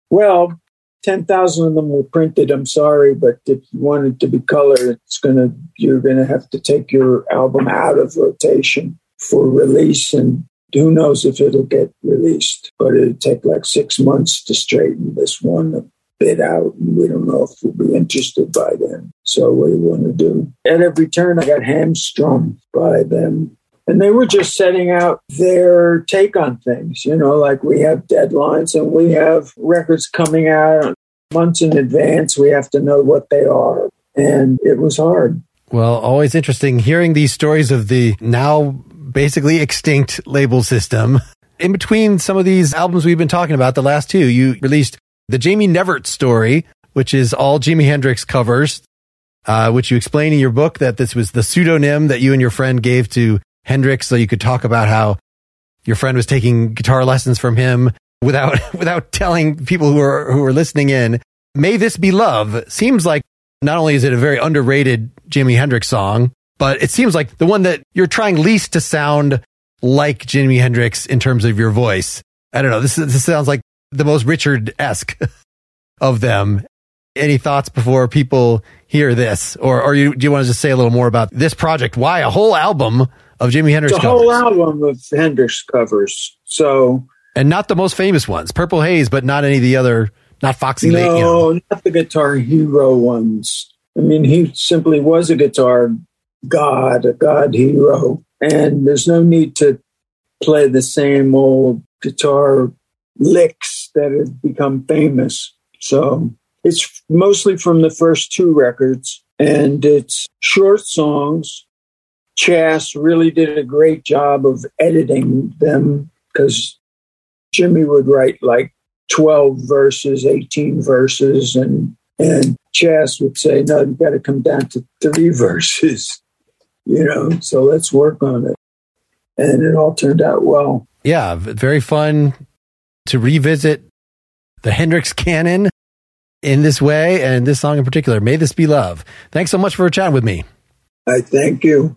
well, 10,000 of them were printed. I'm sorry, but if you want it to be colored, it's going to, you're going to have to take your album out of rotation for release. And who knows if it'll get released, but it'll take like six months to straighten this one a bit out. And we don't know if we'll be interested by then. So what do you want to do? At every turn, I got hamstrung by them and they were just setting out their take on things. You know, like we have deadlines and we have records coming out months in advance. We have to know what they are. And it was hard. Well, always interesting hearing these stories of the now basically extinct label system. In between some of these albums we've been talking about, the last two, you released the Jamie Neverts story, which is all Jimi Hendrix covers, uh, which you explain in your book that this was the pseudonym that you and your friend gave to Hendrix, so you could talk about how your friend was taking guitar lessons from him without without telling people who are who are listening in. May this be love seems like not only is it a very underrated Jimi Hendrix song, but it seems like the one that you're trying least to sound like Jimi Hendrix in terms of your voice. I don't know. This this sounds like the most Richard esque of them. Any thoughts before people hear this, or or you, do you want to just say a little more about this project? Why a whole album of Jimi Hendrix it's a covers. whole album of Hendrix covers. So and not the most famous ones. Purple Haze, but not any of the other, not Foxy no, Lake. You know. not the Guitar Hero ones. I mean, he simply was a guitar god, a god hero, and there's no need to play the same old guitar licks that have become famous. So it's mostly from the first two records, and it's short songs Chas really did a great job of editing them because Jimi would write like 12 verses, 18 verses, and and Chas would say, No, you got to come down to three verses, you know, so let's work on it. And it all turned out well. Yeah, very fun to revisit the Hendrix canon in this way and this song in particular. May this be love. Thanks so much for chatting with me. I thank you.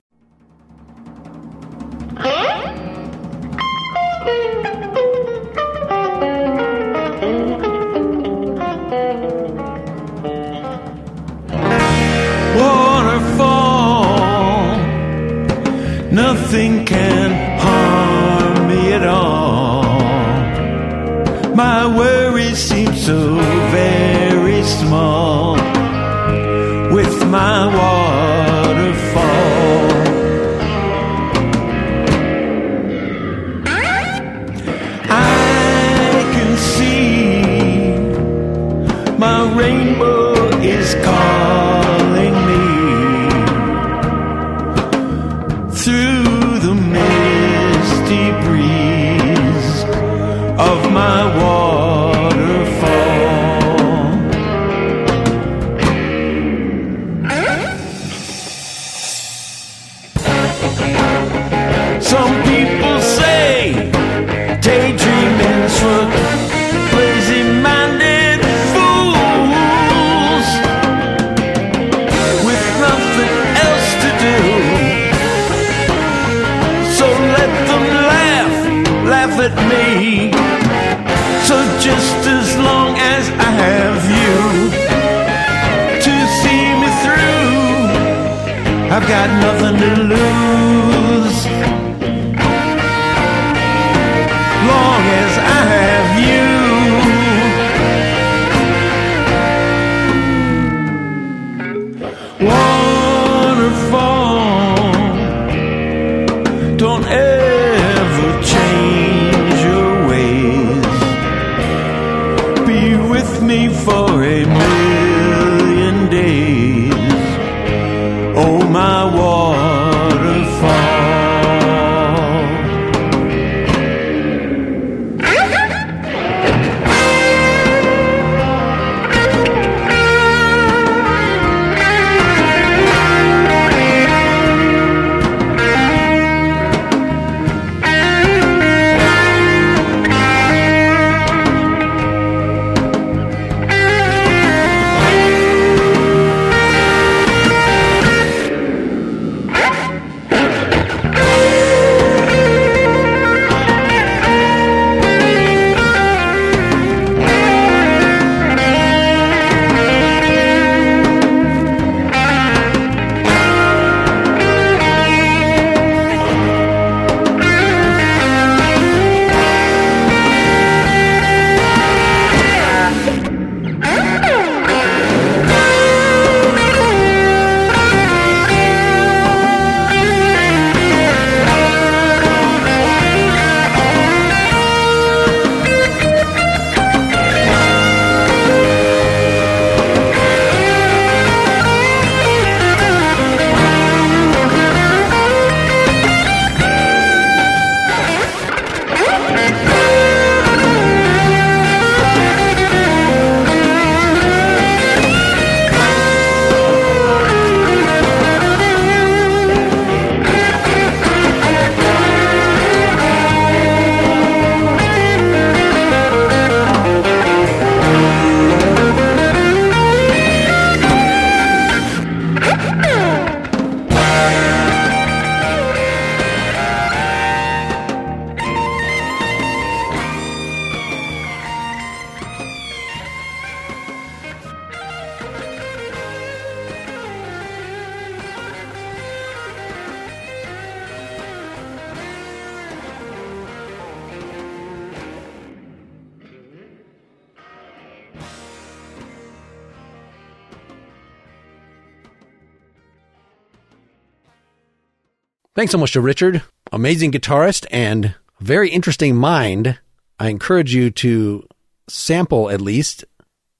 Thanks so much to Richard, amazing guitarist and very interesting mind. I encourage you to sample at least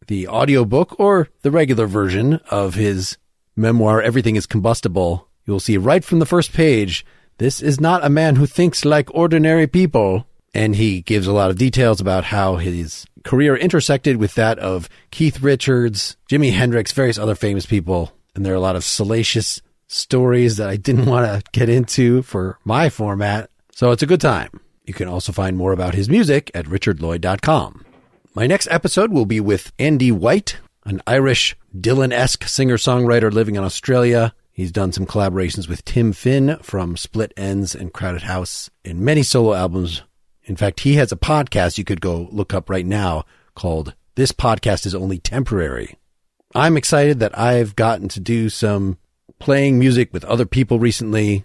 the audiobook or the regular version of his memoir, Everything is Combustible. You'll see right from the first page, this is not a man who thinks like ordinary people. And he gives a lot of details about how his career intersected with that of Keith Richards, Jimi Hendrix, various other famous people. And there are a lot of salacious stories that I didn't want to get into for my format. So it's a good time. You can also find more about his music at richardlloyd.com. My next episode will be with Andy White, an Irish Dylan esque singer songwriter living in Australia. He's done some collaborations with Tim Finn from Split Enz and Crowded House and many solo albums. In fact, he has a podcast you could go look up right now called This Podcast is Only Temporary. I'm excited that I've gotten to do some playing music with other people recently,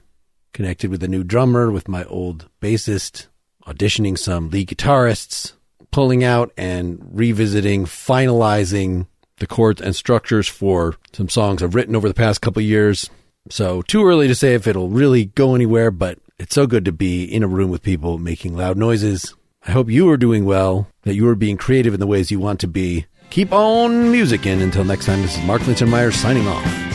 connected with a new drummer, with my old bassist, auditioning some lead guitarists, pulling out and revisiting, finalizing the chords and structures for some songs I've written over the past couple years. So too early to say if it'll really go anywhere, but it's so good to be in a room with people making loud noises. I hope you are doing well, that you are being creative in the ways you want to be. Keep on music in. Until next time, this is Mark Linsenmayer signing off.